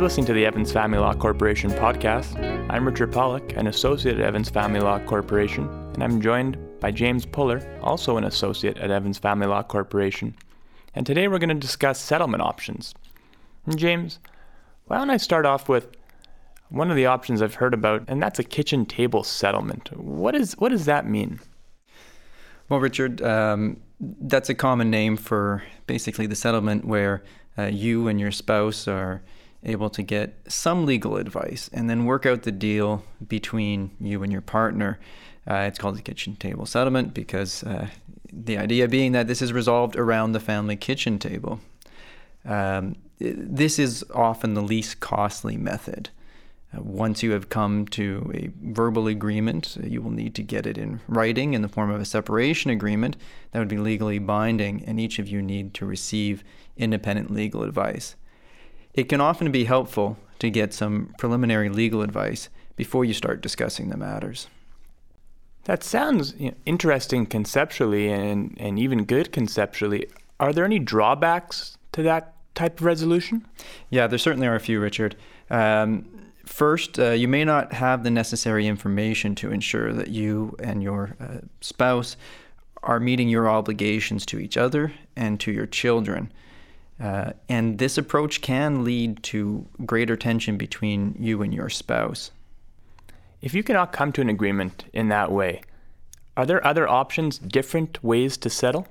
listening to the Evans Family Law Corporation podcast. I'm Richard Pollock, an associate at Evans Family Law Corporation, and I'm joined by James Puller, also an associate at Evans Family Law Corporation. And today we're going to discuss settlement options. And James, why don't I start off with one of the options I've heard about, and that's a kitchen table settlement. What is what does that mean? Well, Richard, um, that's a common name for basically the settlement where uh, you and your spouse are able to get some legal advice and then work out the deal between you and your partner. Uh, it's called the kitchen table settlement because uh, the idea being that this is resolved around the family kitchen table. Um, this is often the least costly method. Uh, once you have come to a verbal agreement, uh, you will need to get it in writing in the form of a separation agreement that would be legally binding, and each of you need to receive independent legal advice. It can often be helpful to get some preliminary legal advice before you start discussing the matters. That sounds you know, interesting conceptually and, and even good conceptually. Are there any drawbacks to that type of resolution? Yeah, there certainly are a few, Richard. Um, First, uh, you may not have the necessary information to ensure that you and your uh, spouse are meeting your obligations to each other and to your children. Uh, and this approach can lead to greater tension between you and your spouse. If you cannot come to an agreement in that way, are there other options, different ways to settle?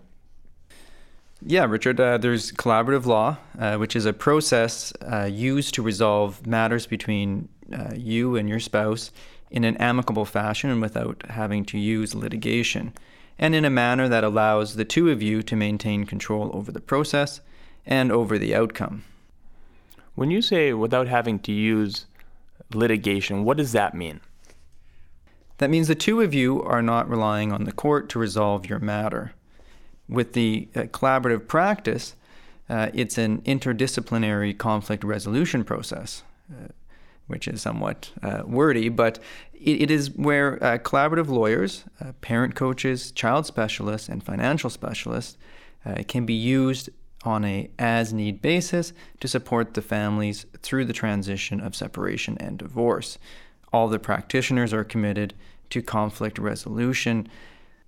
Yeah, Richard, uh, there's collaborative law, uh, which is a process uh, used to resolve matters between uh, you and your spouse in an amicable fashion and without having to use litigation, and in a manner that allows the two of you to maintain control over the process and over the outcome. When you say without having to use litigation, what does that mean? That means the two of you are not relying on the court to resolve your matter with the uh, collaborative practice, uh, it's an interdisciplinary conflict resolution process, uh, which is somewhat uh, wordy, but it, it is where uh, collaborative lawyers, uh, parent coaches, child specialists, and financial specialists can be used on a as need basis to support the families through the transition of separation and divorce. All the practitioners are committed to conflict resolution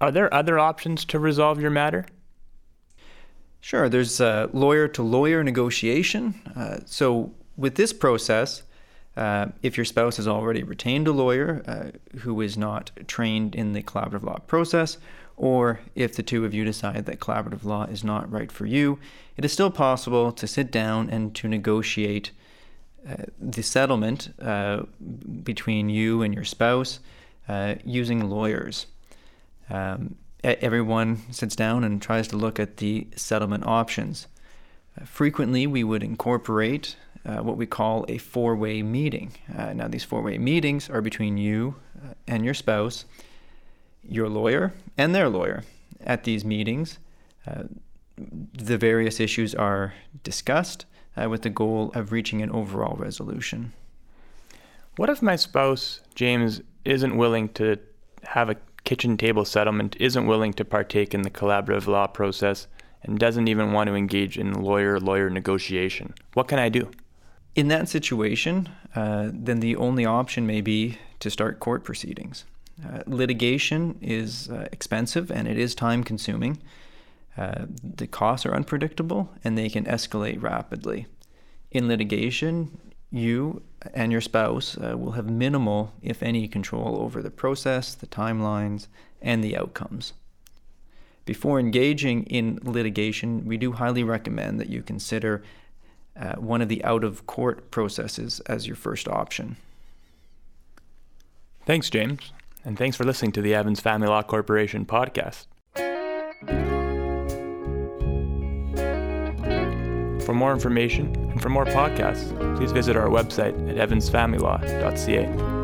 are there other options to resolve your matter? Sure. There's lawyer to lawyer negotiation. Uh, so, with this process, uh, if your spouse has already retained a lawyer uh, who is not trained in the collaborative law process, or if the two of you decide that collaborative law is not right for you, it is still possible to sit down and to negotiate uh, the settlement uh, between you and your spouse uh, using lawyers. Um, everyone sits down and tries to look at the settlement options. Uh, frequently, we would incorporate uh, what we call a four way meeting. Uh, now, these four way meetings are between you and your spouse, your lawyer, and their lawyer. At these meetings, uh, the various issues are discussed uh, with the goal of reaching an overall resolution. What if my spouse, James, isn't willing to have a kitchen table settlement isn't willing to partake in the collaborative law process and doesn't even want to engage in lawyer lawyer negotiation. What can I do? In that situation, uh, then the only option may be to start court proceedings. Uh, litigation is uh, expensive and it is time consuming. Uh, the costs are unpredictable and they can escalate rapidly. In litigation, you and your spouse uh, will have minimal, if any, control over the process, the timelines, and the outcomes. Before engaging in litigation, we do highly recommend that you consider uh, one of the out of court processes as your first option. Thanks, James, and thanks for listening to the Evans Family Law Corporation podcast. For more information and for more podcasts, please visit our website at evansfamilylaw.ca.